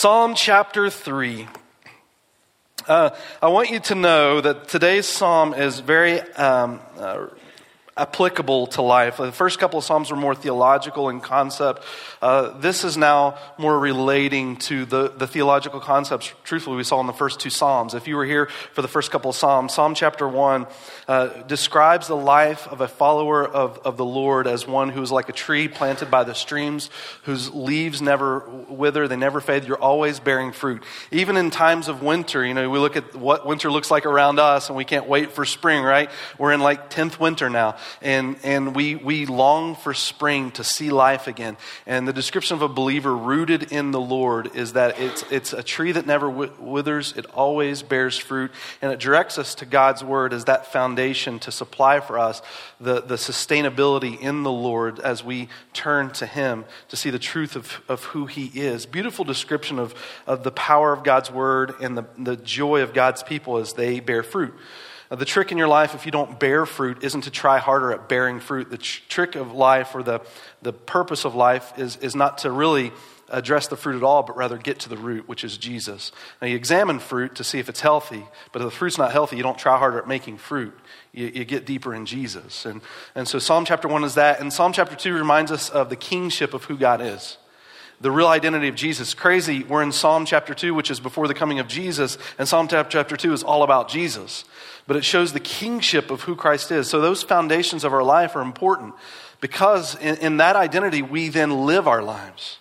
Psalm chapter 3. Uh, I want you to know that today's psalm is very um, uh, applicable to life. The first couple of Psalms were more theological in concept. Uh, this is now more relating to the, the theological concepts, truthfully, we saw in the first two Psalms. If you were here for the first couple of Psalms, Psalm chapter 1 uh, describes the life of a follower of, of the Lord as one who is like a tree planted by the streams, whose leaves never wither, they never fade. You're always bearing fruit. Even in times of winter, you know, we look at what winter looks like around us and we can't wait for spring, right? We're in like 10th winter now and, and we, we long for spring to see life again. And the description of a believer rooted in the Lord is that it's, it's a tree that never withers, it always bears fruit, and it directs us to God's word as that foundation to supply for us the, the sustainability in the Lord as we turn to Him to see the truth of, of who He is. Beautiful description of, of the power of God's word and the, the joy of God's people as they bear fruit. Uh, the trick in your life, if you don't bear fruit, isn't to try harder at bearing fruit. The tr- trick of life or the, the purpose of life is, is not to really address the fruit at all, but rather get to the root, which is Jesus. Now, you examine fruit to see if it's healthy, but if the fruit's not healthy, you don't try harder at making fruit. You, you, get deeper in Jesus. And, and so, Psalm chapter 1 is that. And Psalm chapter 2 reminds us of the kingship of who God is the real identity of Jesus. Crazy, we're in Psalm chapter 2, which is before the coming of Jesus, and Psalm chapter 2 is all about Jesus. But it shows the kingship of who Christ is. So those foundations of our life are important because in, in that identity, we then live our lives.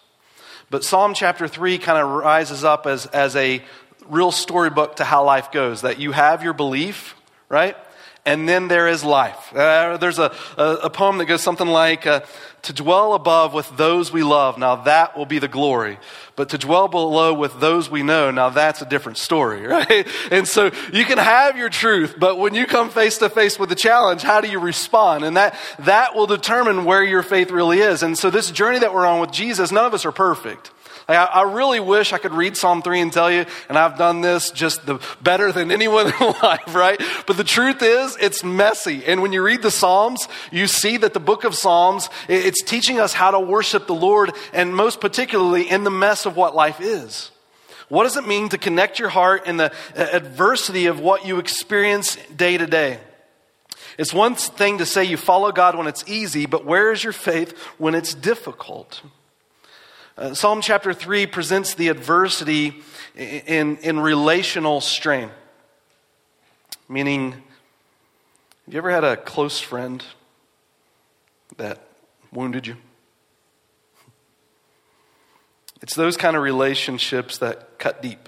But Psalm chapter 3 kind of rises up as, as a real storybook to how life goes that you have your belief, right? And then there is life. Uh, there's a, a, a, poem that goes something like, uh, To dwell above with those we love, now that will be the glory. But to dwell below with those we know, now that's a different story, right? And so you can have your truth, but when you come face to face with the challenge, how do you respond? And that, that will determine where your faith really is. And so this journey that we're on with Jesus, none of us are perfect. Like, I, I, really wish I could read Psalm 3 and tell you, and I've done this just the better than anyone in life, right? But the truth is, it's messy. And when you read the Psalms, you see that the book of Psalms, it's teaching us how to worship the Lord, and most particularly in the mess of what life is. What does it mean to connect your heart in the adversity of what you experience day to day? It's one thing to say you follow God when it's easy, but where is your faith when it's difficult? Uh, Psalm chapter 3 presents the adversity in, in relational strain. Meaning, have you ever had a close friend that wounded you? It's those kind of relationships that cut deep.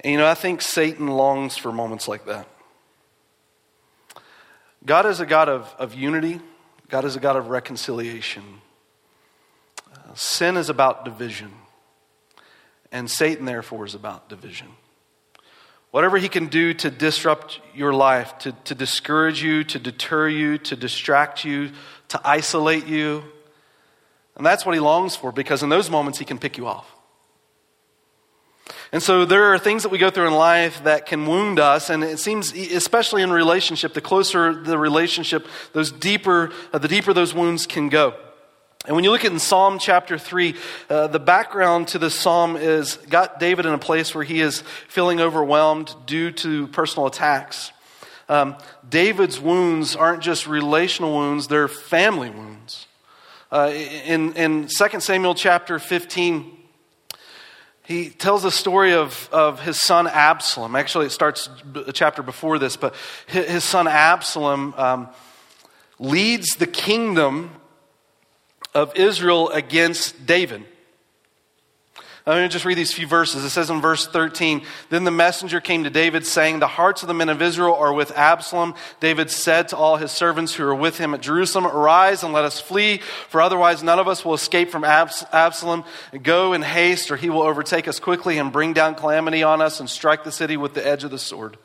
And you know, I think Satan longs for moments like that. God is a God of, of unity, God is a God of reconciliation. Sin is about division, and Satan, therefore, is about division. Whatever he can do to disrupt your life, to, to discourage you, to deter you, to distract you, to isolate you. And that's what he longs for because in those moments he can pick you off. And so there are things that we go through in life that can wound us, and it seems, especially in relationship, the closer the relationship, those deeper, the deeper those wounds can go. And when you look at in Psalm chapter 3, uh, the background to this psalm is got David in a place where he is feeling overwhelmed due to personal attacks. Um, David's wounds aren't just relational wounds, they're family wounds. Uh, in, in 2 Samuel chapter 15, he tells the story of, of his son Absalom. Actually, it starts a chapter before this, but his son Absalom um, leads the kingdom of Israel against David. I'm going to just read these few verses. It says in verse 13 Then the messenger came to David, saying, The hearts of the men of Israel are with Absalom. David said to all his servants who are with him at Jerusalem, Arise and let us flee, for otherwise none of us will escape from Absalom. Go in haste, or he will overtake us quickly and bring down calamity on us and strike the city with the edge of the sword.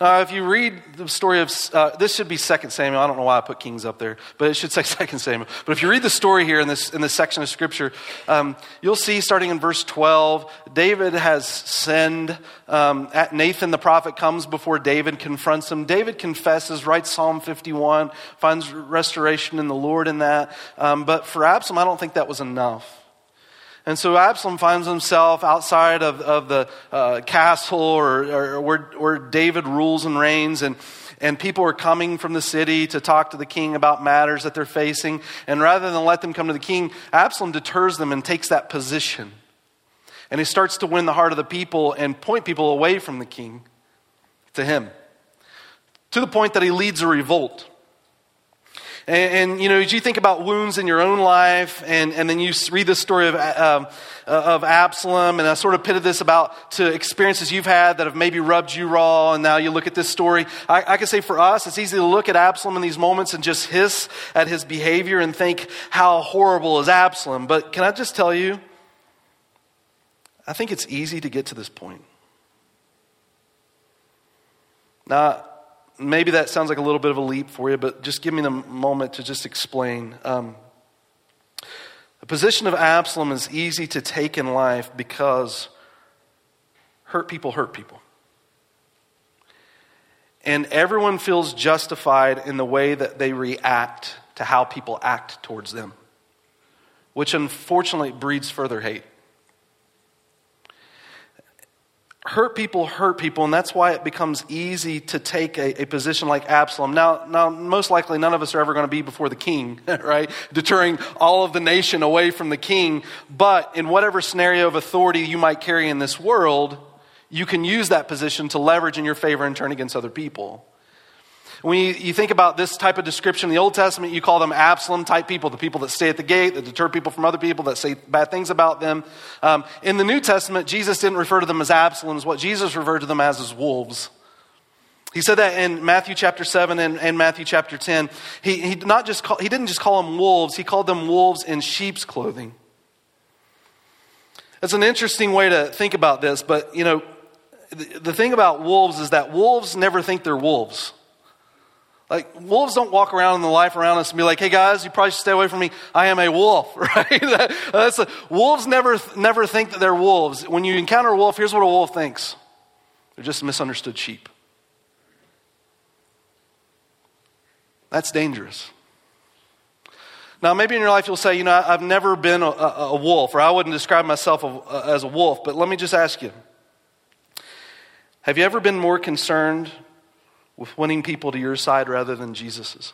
Now, if you read the story of, uh, this should be 2 Samuel. I don't know why I put Kings up there, but it should say 2 Samuel. But if you read the story here in this, in this section of Scripture, um, you'll see starting in verse 12, David has sinned. Um, Nathan the prophet comes before David, confronts him. David confesses, writes Psalm 51, finds restoration in the Lord in that. Um, but for Absalom, I don't think that was enough. And so Absalom finds himself outside of, of the uh, castle or, or where, where David rules and reigns, and, and people are coming from the city to talk to the king about matters that they're facing. And rather than let them come to the king, Absalom deters them and takes that position. And he starts to win the heart of the people and point people away from the king to him, to the point that he leads a revolt. And, and, you know, as you think about wounds in your own life, and, and then you read the story of, um, uh, of Absalom, and I sort of pitted this about to experiences you've had that have maybe rubbed you raw, and now you look at this story. I, I can say for us, it's easy to look at Absalom in these moments and just hiss at his behavior and think, how horrible is Absalom? But can I just tell you, I think it's easy to get to this point. Now, maybe that sounds like a little bit of a leap for you, but just give me the moment to just explain. Um, the position of Absalom is easy to take in life because hurt people hurt people. And everyone feels justified in the way that they react to how people act towards them, which unfortunately breeds further hate hurt people hurt people, and that's why it becomes easy to take a, a, position like Absalom. Now, now, most likely, none of us are ever going to be before the king, right? Deterring all of the nation away from the king. But in whatever scenario of authority you might carry in this world, you can use that position to leverage in your favor and turn against other people. When you, you, think about this type of description in the Old Testament, you call them Absalom type people, the people that stay at the gate, that deter people from other people, that say bad things about them. Um, in the New Testament, Jesus didn't refer to them as Absaloms. What Jesus referred to them as is wolves. He said that in Matthew chapter 7 and, and Matthew chapter 10. He, he, not just call, he didn't just call them wolves, he called them wolves in sheep's clothing. It's an interesting way to think about this, but you know, the, the thing about wolves is that wolves never think they're wolves. Like, wolves don't walk around in the life around us and be like, hey guys, you probably should stay away from me. I am a wolf, right? that, that's a, wolves never, never think that they're wolves. When you encounter a wolf, here's what a wolf thinks they're just misunderstood sheep. That's dangerous. Now, maybe in your life you'll say, you know, I've never been a, a, a wolf, or I wouldn't describe myself uh, as a wolf, but let me just ask you have you ever been more concerned with winning people to your side rather than Jesus's?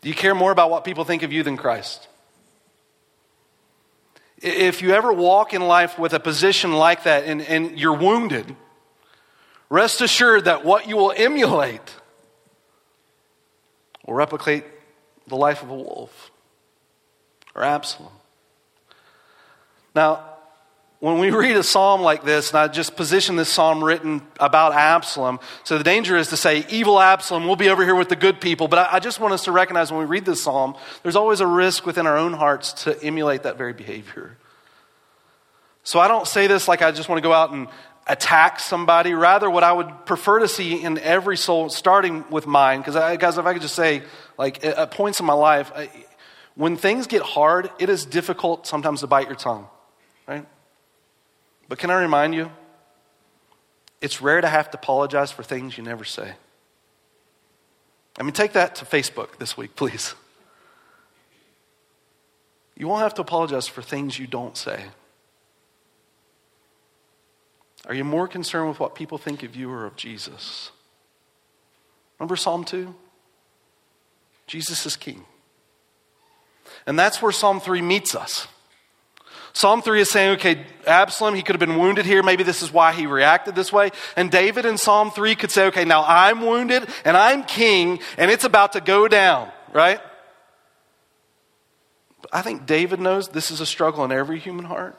Do you care more about what people think of you than Christ? If you ever walk in life with a position like that and, and you're wounded, rest assured that what you will emulate will replicate the life of a wolf or Absalom. Now, when we read a psalm like this, and I just position this psalm written about Absalom, so the danger is to say, evil Absalom, we'll be over here with the good people. But I, I just want us to recognize when we read this psalm, there's always a risk within our own hearts to emulate that very behavior. So I don't say this like I just want to go out and attack somebody. Rather, what I would prefer to see in every soul, starting with mine, because guys, if I could just say, like at points in my life, I, when things get hard, it is difficult sometimes to bite your tongue? But can I remind you? It's rare to have to apologize for things you never say. I mean, take that to Facebook this week, please. You won't have to apologize for things you don't say. Are you more concerned with what people think of you or of Jesus? Remember Psalm 2? Jesus is king. And that's where Psalm 3 meets us. Psalm 3 is saying, okay, Absalom, he could have been wounded here. Maybe this is why he reacted this way. And David in Psalm 3 could say, okay, now I'm wounded and I'm king and it's about to go down, right? But I think David knows this is a struggle in every human heart.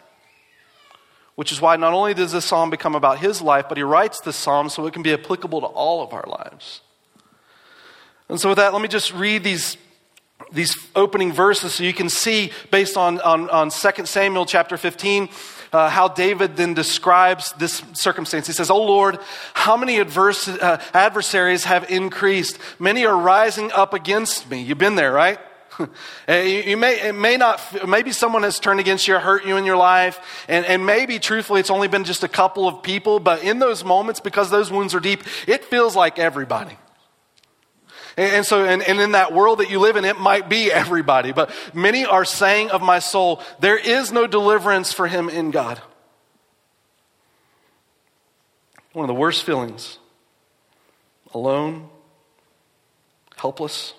Which is why not only does this psalm become about his life, but he writes this psalm so it can be applicable to all of our lives. And so, with that, let me just read these these opening verses so you can see, based on, on, on 2 Samuel chapter 15, uh, how David then describes this circumstance. He says, Oh Lord, how many adverse, uh, adversaries have increased? Many are rising up against me. You've been there, right? you, you, may, it may not, maybe someone has turned against you hurt you in your life. And, and maybe, truthfully, it's only been just a couple of people. But in those moments, because those wounds are deep, it feels like everybody. And, so, and, and in that world that you live in, it might be everybody, but many are saying of my soul, there is no deliverance for him in God. One of the worst feelings alone, helpless.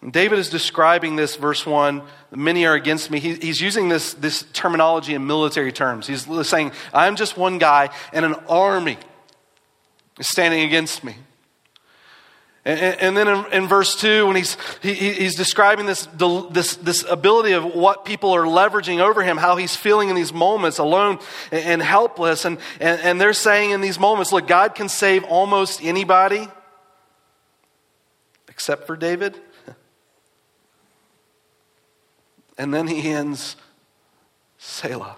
And David is describing this, verse 1 many are against me. He, he's using this, this terminology in military terms. He's saying, I'm just one guy, and an army is standing against me. And, then in, verse 2, when he's, he, he's describing this, this, this ability of what people are leveraging over him, how he's feeling in these moments alone and, helpless. And, and they're saying in these moments, look, God can save almost anybody except for David. And then he ends Selah.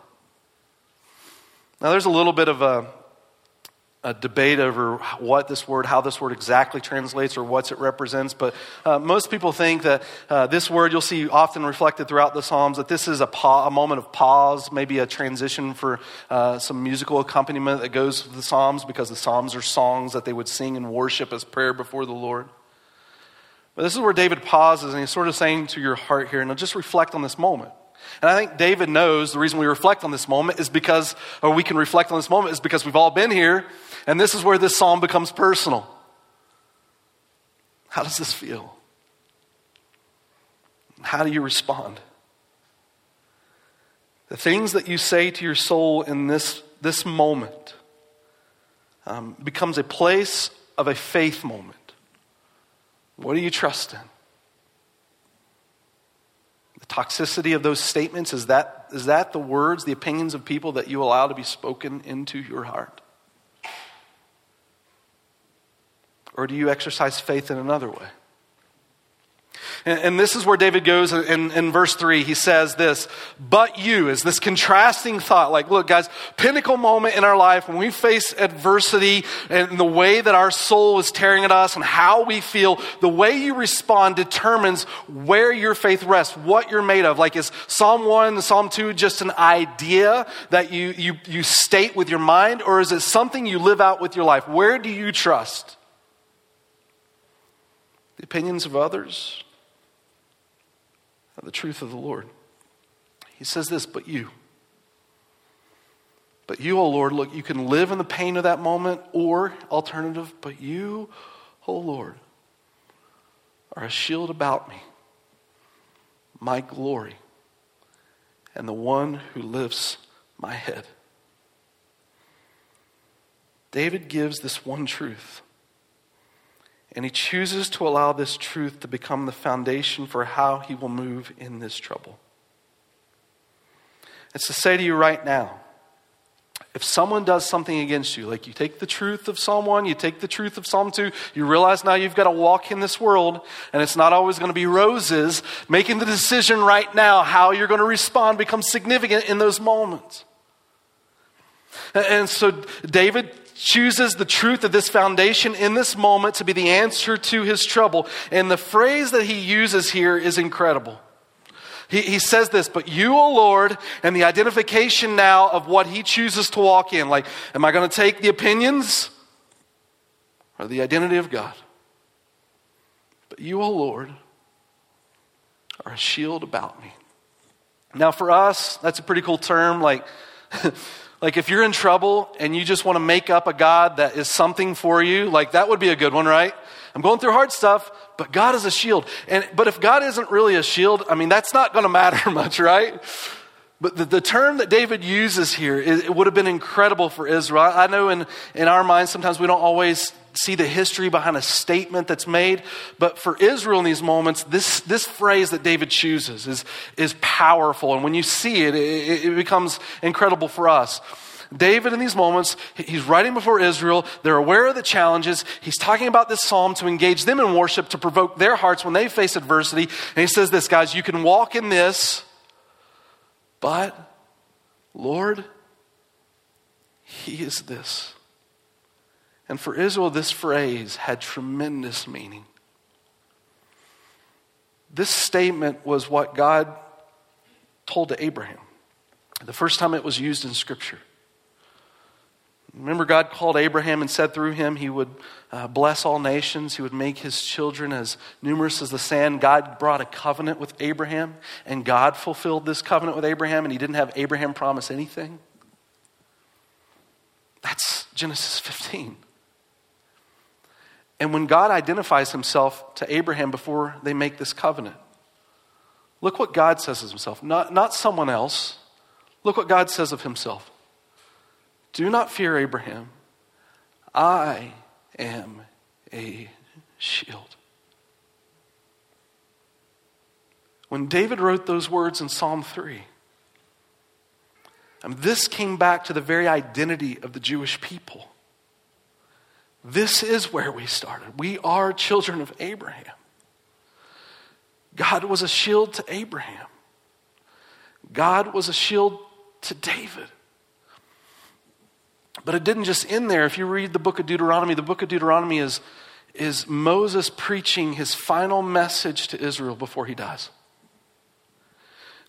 Now, there's a little bit of a a debate over what this word, how this word exactly translates or what it represents, but uh, most people think that uh, this word you'll see often reflected throughout the Psalms, that this is a, pa- a moment of pause, maybe a transition for uh, some musical accompaniment that goes with the Psalms because the Psalms are songs that they would sing in worship as prayer before the Lord. But this is where David pauses and he's sort of saying to your heart here, and just reflect on this moment. And I think David knows the reason we reflect on this moment is because, or we can reflect on this moment is because we've all been here, and this is where this psalm becomes personal. How does this feel? How do you respond? The things that you say to your soul in this, this moment um, becomes a place of a faith moment. What do you trust in? The toxicity of those statements? Is that, is that the words, the opinions of people that you allow to be spoken into your heart? Or do you exercise faith in another way? And, and this is where David goes in, in verse 3. He says this, but you, is this contrasting thought. Like, look, guys, pinnacle moment in our life when we face adversity and the way that our soul is tearing at us and how we feel, the way you respond determines where your faith rests, what you're made of. Like, is Psalm 1 and Psalm 2 just an idea that you, you, you state with your mind, or is it something you live out with your life? Where do you trust? The opinions of others? the truth of the Lord. He says this, but you. But you, O oh Lord, look, you can live in the pain of that moment, or alternative, but you, O oh Lord, are a shield about me, my glory, and the one who lifts my head. David gives this one truth and he chooses to allow this truth to become the foundation for how he will move in this trouble. It's to say to you right now if someone does something against you, like you take the truth of Psalm 1, you take the truth of Psalm 2, you realize now you've got to walk in this world, and it's not always going to be roses. Making the decision right now how you're going to respond becomes significant in those moments. And so David chooses the truth of this foundation in this moment to be the answer to his trouble. And the phrase that he uses here is incredible. He, he says this, but you, O Lord, and the identification now of what he chooses to walk in. Like, am I going to take the opinions or the identity of God? But you, O Lord, are a shield about me. Now, for us, that's a pretty cool term. Like, Like if you're in trouble and you just want to make up a God that is something for you, like that would be a good one, right? I'm going through hard stuff, but God is a shield. And but if God isn't really a shield, I mean that's not going to matter much, right? But the, the, term that David uses here, it, it would have been incredible for Israel. I know in, in our minds, sometimes we don't always see the history behind a statement that's made. But for Israel in these moments, this, this phrase that David chooses is, is powerful. And when you see it, it, it becomes incredible for us. David, in these moments, he's writing before Israel. They're aware of the challenges. He's talking about this psalm to engage them in worship, to provoke their hearts when they face adversity. And he says this, guys, you can walk in this but, Lord, He is this. And for Israel, this phrase had tremendous meaning. This statement was what God told to Abraham. The first time it was used in Scripture. Remember, God called Abraham and said through him he would uh, bless all nations. He would make his children as numerous as the sand. God brought a covenant with Abraham, and God fulfilled this covenant with Abraham, and he didn't have Abraham promise anything. That's Genesis 15. And when God identifies himself to Abraham before they make this covenant, look what God says of himself, not, not someone else. Look what God says of himself. Do not fear, Abraham. I am a shield. When David wrote those words in Psalm 3, and this came back to the very identity of the Jewish people. This is where we started. We are children of Abraham. God was a shield to Abraham. God was a shield to David. But it didn't just end there. If you read the book of Deuteronomy, the book of Deuteronomy is, is Moses preaching his final message to Israel before he dies.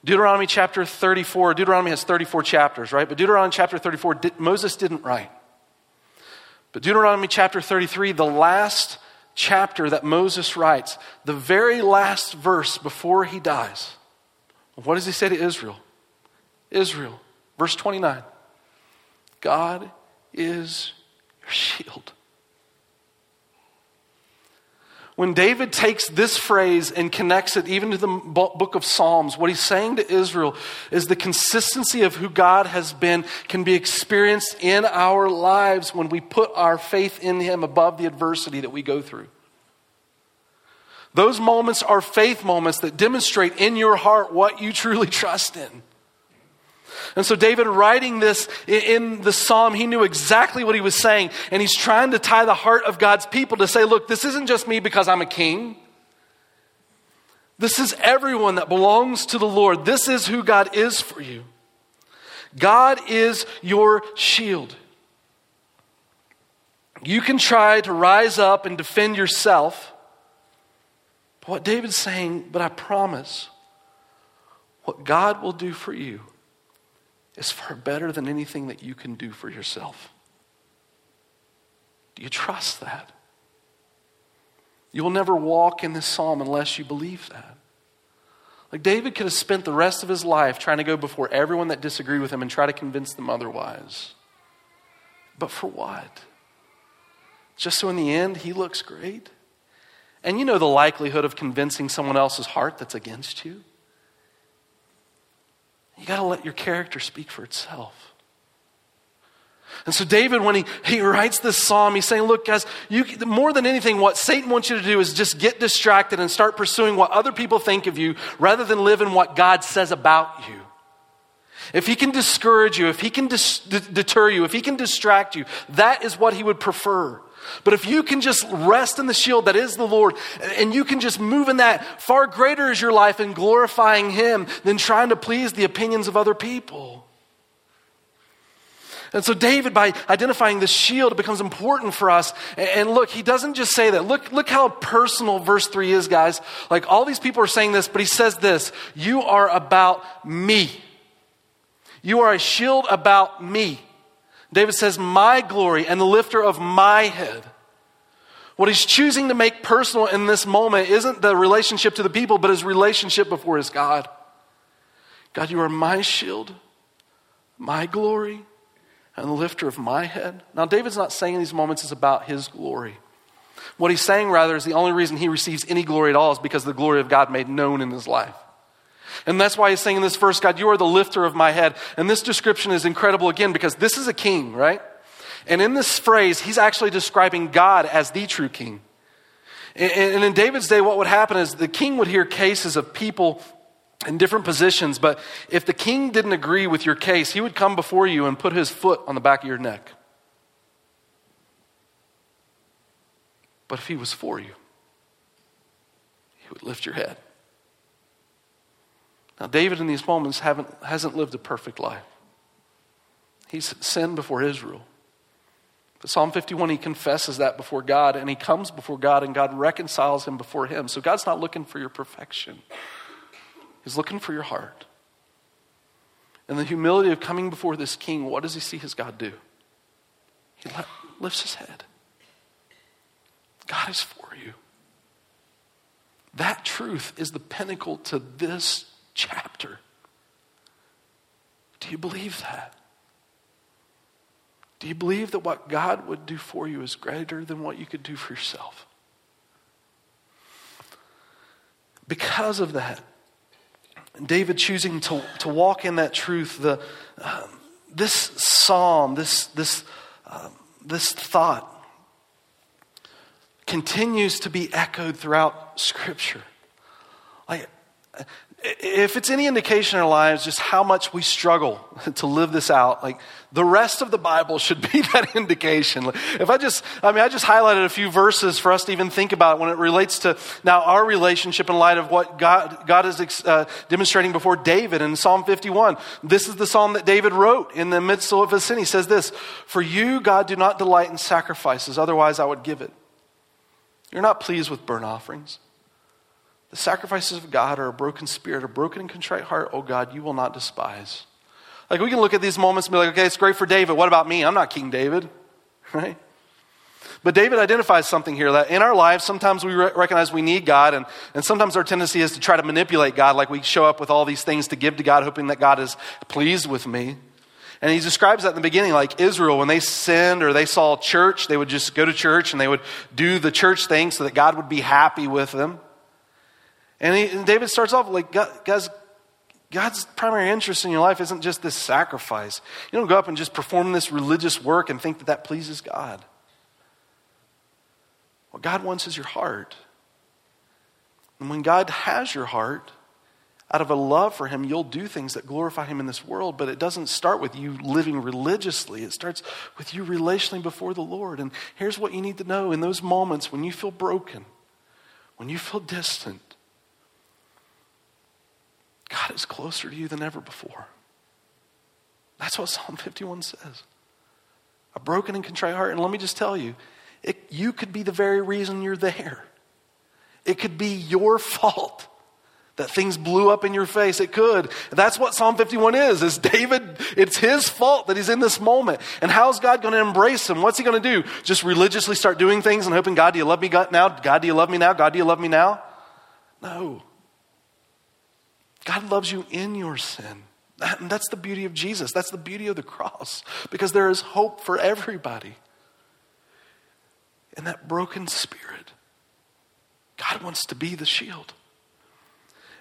Deuteronomy chapter 34, Deuteronomy has 34 chapters, right? But Deuteronomy chapter 34, Moses didn't write. But Deuteronomy chapter 33, the last chapter that Moses writes, the very last verse before he dies, what does he say to Israel? Israel, verse 29 God is your shield. When David takes this phrase and connects it even to the book of Psalms, what he's saying to Israel is the consistency of who God has been can be experienced in our lives when we put our faith in him above the adversity that we go through. Those moments are faith moments that demonstrate in your heart what you truly trust in. And so, David, writing this in the psalm, he knew exactly what he was saying. And he's trying to tie the heart of God's people to say, look, this isn't just me because I'm a king. This is everyone that belongs to the Lord. This is who God is for you. God is your shield. You can try to rise up and defend yourself. But what David's saying, but I promise, what God will do for you is far better than anything that you can do for yourself. Do you trust that? You will never walk in this psalm unless you believe that. Like David could have spent the rest of his life trying to go before everyone that disagreed with him and try to convince them otherwise. But for what? Just so in the end he looks great? And you know the likelihood of convincing someone else's heart that's against you? You got to let your character speak for itself. And so, David, when he, he writes this psalm, he's saying, Look, guys, you, more than anything, what Satan wants you to do is just get distracted and start pursuing what other people think of you rather than live in what God says about you. If he can discourage you, if he can dis- deter you, if he can distract you, that is what he would prefer. But if you can just rest in the shield that is the Lord, and you can just move in that, far greater is your life in glorifying Him than trying to please the opinions of other people. And so, David, by identifying the shield, it becomes important for us. And look, he doesn't just say that. Look, look how personal verse 3 is, guys. Like, all these people are saying this, but he says this You are about me. You are a shield about me. David says, My glory and the lifter of my head. What he's choosing to make personal in this moment isn't the relationship to the people, but his relationship before his God. God, you are my shield, my glory, and the lifter of my head. Now, David's not saying in these moments is about his glory. What he's saying, rather, is the only reason he receives any glory at all is because the glory of God made known in his life. And that's why he's saying in this verse, God, you are the lifter of my head. And this description is incredible again because this is a king, right? And in this phrase, he's actually describing God as the true king. And in David's day, what would happen is the king would hear cases of people in different positions, but if the king didn't agree with your case, he would come before you and put his foot on the back of your neck. But if he was for you, he would lift your head. Now, David in these moments hasn't lived a perfect life. He's sinned before Israel. But Psalm 51, he confesses that before God, and he comes before God, and God reconciles him before him. So God's not looking for your perfection, He's looking for your heart. And the humility of coming before this king, what does he see his God do? he lifts his head. God is for you. That truth is the pinnacle to this chapter. Do you believe that? Do you believe that what God would do for you is greater than what you could do for yourself? Because of that, David choosing to, to walk in that truth, the, uh, this psalm, this, this, uh, this thought continues to be echoed throughout Scripture. Like, if it's any indication in our lives just how much we struggle to live this out, like the rest of the Bible should be that indication. If I just, I mean, I just highlighted a few verses for us to even think about when it relates to now our relationship in light of what God, God is uh, demonstrating before David in Psalm 51. This is the psalm that David wrote in the midst of his sin. He says this, For you, God, do not delight in sacrifices, otherwise I would give it. You're not pleased with burnt offerings. The sacrifices of God are a broken spirit, a broken and contrite heart, oh God, you will not despise. Like we can look at these moments and be like, okay, it's great for David. What about me? I'm not King David, right? But David identifies something here that in our lives, sometimes we recognize we need God, and, and sometimes our tendency is to try to manipulate God, like we show up with all these things to give to God, hoping that God is pleased with me. And he describes that in the beginning, like Israel, when they sinned or they saw church, they would just go to church and they would do the church thing so that God would be happy with them. And, he, and David starts off like, guys, God's primary interest in your life isn't just this sacrifice. You don't go up and just perform this religious work and think that that pleases God. What God wants is your heart. And when God has your heart, out of a love for Him, you'll do things that glorify Him in this world, but it doesn't start with you living religiously. It starts with you relationally before the Lord. And here's what you need to know in those moments when you feel broken, when you feel distant, God is closer to you than ever before. That's what Psalm 51 says. A broken and contrite heart. And let me just tell you, it, you could be the very reason you're there. It could be your fault that things blew up in your face. It could. That's what Psalm 51 is. Is David, it's his fault that he's in this moment. And how's God going to embrace him? What's he going to do? Just religiously start doing things and hoping, God, do you love me now? God, do you love me now? God, do you love me now? No. God loves you in your sin. And that's the beauty of Jesus. That's the beauty of the cross. Because there is hope for everybody. And that broken spirit, God wants to be the shield.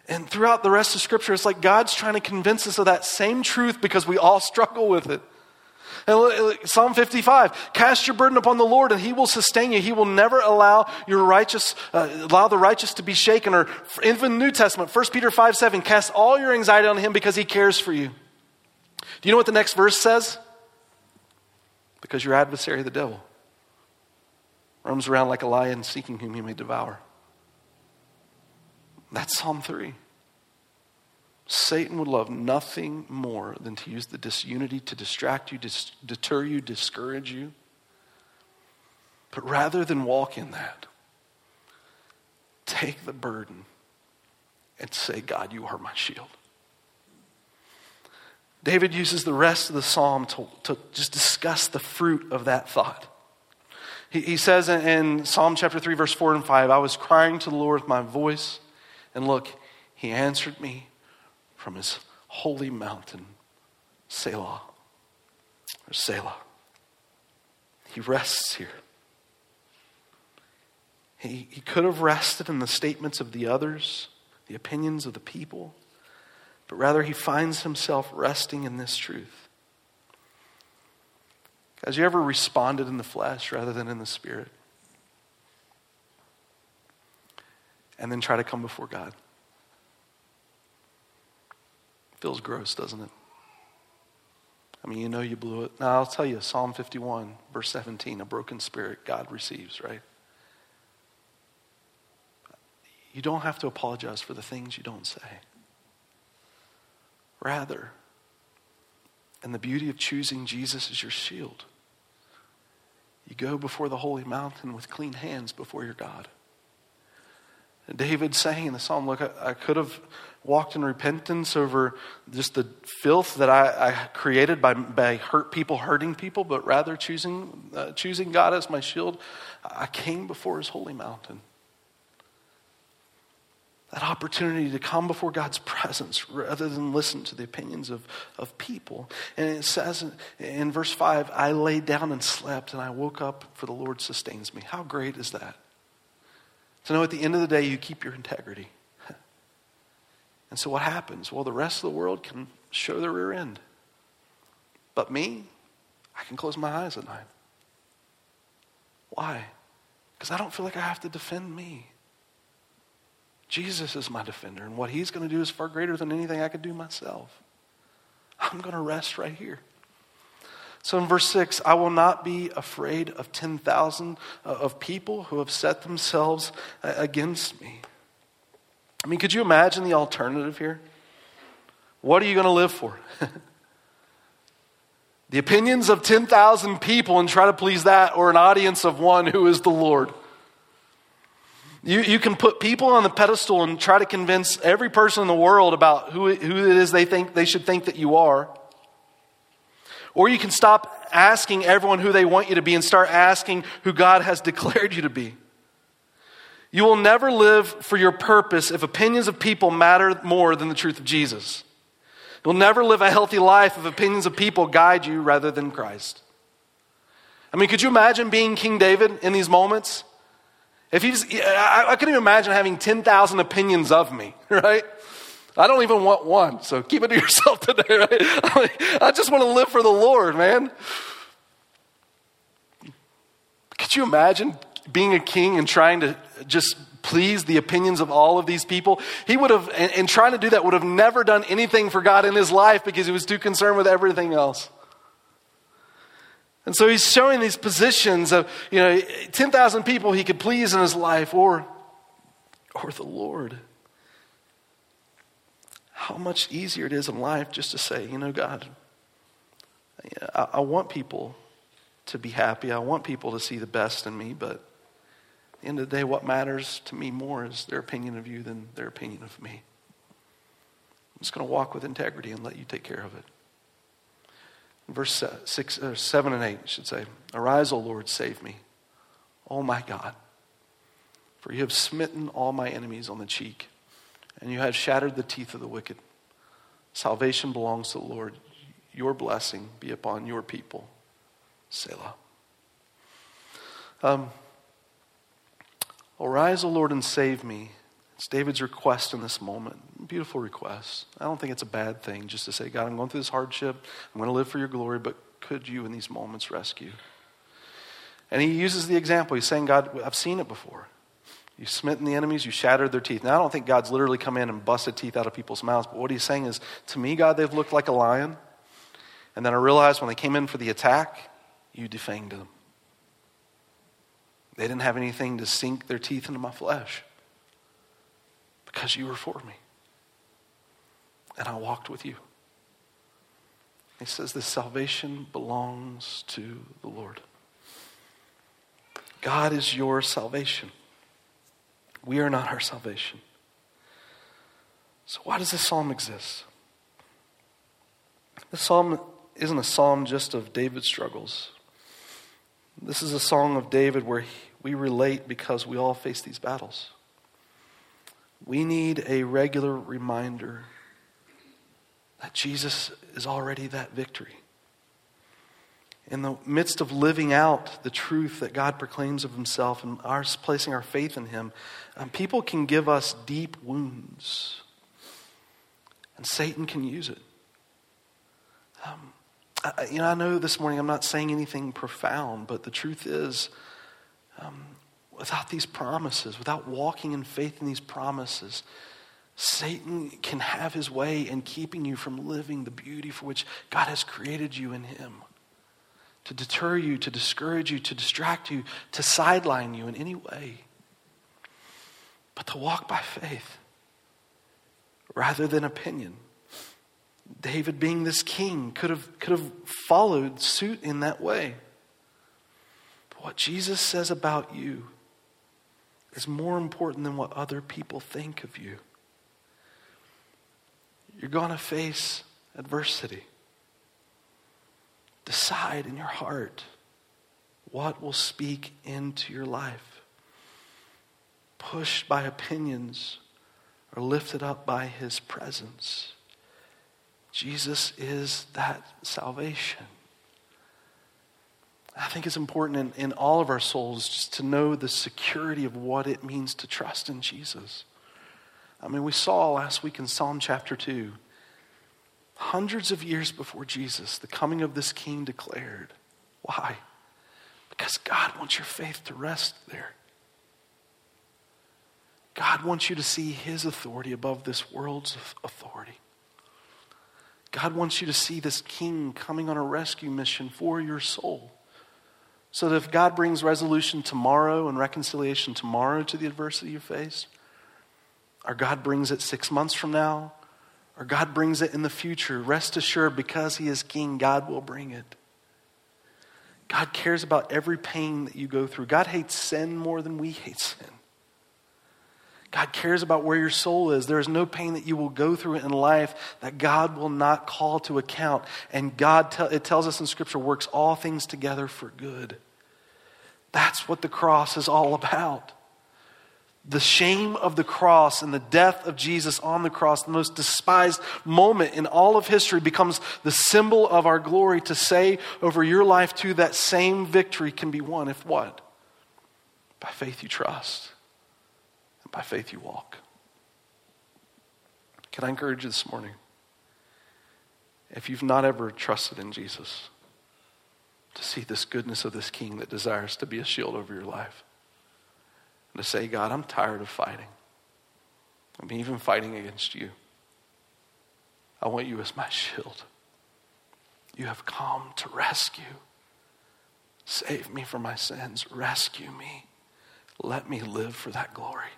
And throughout the rest of Scripture, it's like God's trying to convince us of that same truth because we all struggle with it. And Psalm 55, cast your burden upon the Lord and he will sustain you. He will never allow your righteous, uh, allow the righteous to be shaken. Or even New Testament, 1 Peter 5, 7, cast all your anxiety on him because he cares for you. Do you know what the next verse says? Because your adversary, the devil, roams around like a lion seeking whom he may devour. That's Psalm 3. Satan would love nothing more than to use the disunity to distract you, dis- deter you, discourage you. But rather than walk in that, take the burden and say, God, you are my shield. David uses the rest of the psalm to, to just discuss the fruit of that thought. He, he says in, in Psalm chapter 3, verse 4 and 5, I was crying to the Lord with my voice, and look, he answered me from his holy mountain, Selah, or Selah. He rests here. He, he could have rested in the statements of the others, the opinions of the people, but rather he finds himself resting in this truth. Has you ever responded in the flesh rather than in the spirit? And then try to come before God. Feels gross, doesn't it? I mean, you know you blew it. Now, I'll tell you Psalm 51, verse 17 a broken spirit God receives, right? You don't have to apologize for the things you don't say. Rather, and the beauty of choosing Jesus as your shield, you go before the holy mountain with clean hands before your God. David saying in the psalm, Look, I, I could have walked in repentance over just the filth that I, I created by, by hurt people hurting people, but rather choosing, uh, choosing God as my shield. I came before his holy mountain. That opportunity to come before God's presence rather than listen to the opinions of, of people. And it says in, in verse 5 I lay down and slept, and I woke up, for the Lord sustains me. How great is that? To know at the end of the day, you keep your integrity. And so what happens? Well, the rest of the world can show their rear end. But me, I can close my eyes at night. Why? Because I don't feel like I have to defend me. Jesus is my defender, and what he's going to do is far greater than anything I could do myself. I'm going to rest right here. So in verse 6, I will not be afraid of 10,000 uh, of people who have set themselves uh, against me. I mean, could you imagine the alternative here? What are you going to live for? the opinions of 10,000 people and try to please that, or an audience of one who is the Lord? You, you can put people on the pedestal and try to convince every person in the world about who, who it is they think they should think that you are. Or you can stop asking everyone who they want you to be and start asking who God has declared you to be. You will never live for your purpose if opinions of people matter more than the truth of Jesus. You'll never live a healthy life if opinions of people guide you rather than Christ. I mean, could you imagine being King David in these moments? If he's, I, I couldn't even imagine having 10,000 opinions of me, right? I don't even want one, so keep it to yourself today, right? I just want to live for the Lord, man. Could you imagine being a king and trying to just please the opinions of all of these people. He would have, and, trying to do that, would have never done anything for God in his life because he was too concerned with everything else. And so he's showing these positions of, you know, 10,000 people he could please in his life or, or the Lord. How much easier it is in life just to say, you know, God, I, I want people to be happy. I want people to see the best in me, but the end of the day, what matters to me more is their opinion of you than their opinion of me. I'm just going to walk with integrity and let you take care of it. Verse six, uh, 7 and 8 should say, Arise, O Lord, save me. Oh my God. For you have smitten all my enemies on the cheek, and you have shattered the teeth of the wicked. Salvation belongs to the Lord. Your blessing be upon your people. Selah. Um, Arise, O Lord, and save me. It's David's request in this moment. Beautiful request. I don't think it's a bad thing just to say, God, I'm going through this hardship. I'm going to live for your glory, but could you in these moments rescue? And he uses the example. He's saying, God, I've seen it before. You've smitten the enemies, you shattered their teeth. Now, I don't think God's literally come in and busted teeth out of people's mouths, but what he's saying is, to me, God, they've looked like a lion. And then I realized when they came in for the attack, you defanged them. They didn't have anything to sink their teeth into my flesh because you were for me. And I walked with you. He says this salvation belongs to the Lord. God is your salvation. We are not our salvation. So, why does this psalm exist? This psalm isn't a psalm just of David's struggles. This is a song of David where we relate because we all face these battles. We need a regular reminder that Jesus is already that victory. In the midst of living out the truth that God proclaims of himself and our placing our faith in him, um, people can give us deep wounds. And Satan can use it. Um, I, you know, I know this morning I'm not saying anything profound, but the truth is, um, without these promises, without walking in faith in these promises, Satan can have his way in keeping you from living the beauty for which God has created you in him. To deter you, to discourage you, to distract you, to sideline you in any way. But to walk by faith rather than opinion. David, being this king, could have, could have followed suit in that way. But what Jesus says about you is more important than what other people think of you. You're going to face adversity. Decide in your heart what will speak into your life. Pushed by opinions or lifted up by his presence. Jesus is that salvation. I think it's important in, in all of our souls just to know the security of what it means to trust in Jesus. I mean, we saw last week in Psalm chapter 2, hundreds of years before Jesus, the coming of this king declared. Why? Because God wants your faith to rest there. God wants you to see his authority above this world's authority. God wants you to see this king coming on a rescue mission for your soul. So that if God brings resolution tomorrow and reconciliation tomorrow to the adversity you face, or God brings it six months from now, or God brings it in the future, rest assured because He is King, God will bring it. God cares about every pain that you go through. God hates sin more than we hate sin. God cares about where your soul is. There is no pain that you will go through in life that God will not call to account. And God, te- it tells us in Scripture, works all things together for good. That's what the cross is all about. The shame of the cross and the death of Jesus on the cross, the most despised moment in all of history, becomes the symbol of our glory to say over your life, too, that same victory can be won if what? By faith you trust. By faith you walk. Can I encourage you this morning? If you've not ever trusted in Jesus, to see this goodness of this King that desires to be a shield over your life, and to say, God, I'm tired of fighting. I'm even fighting against you. I want you as my shield. You have come to rescue. Save me from my sins. Rescue me. Let me live for that glory.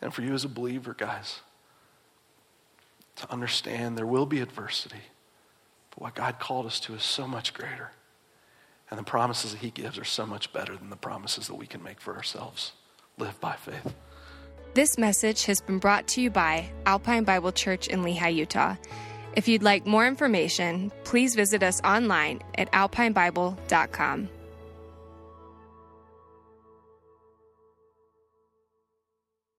And for you as a believer, guys, to understand there will be adversity. But what God called us to is so much greater. And the promises that He gives are so much better than the promises that we can make for ourselves. Live by faith. This message has been brought to you by Alpine Bible Church in Lehi, Utah. If you'd like more information, please visit us online at alpinebible.com.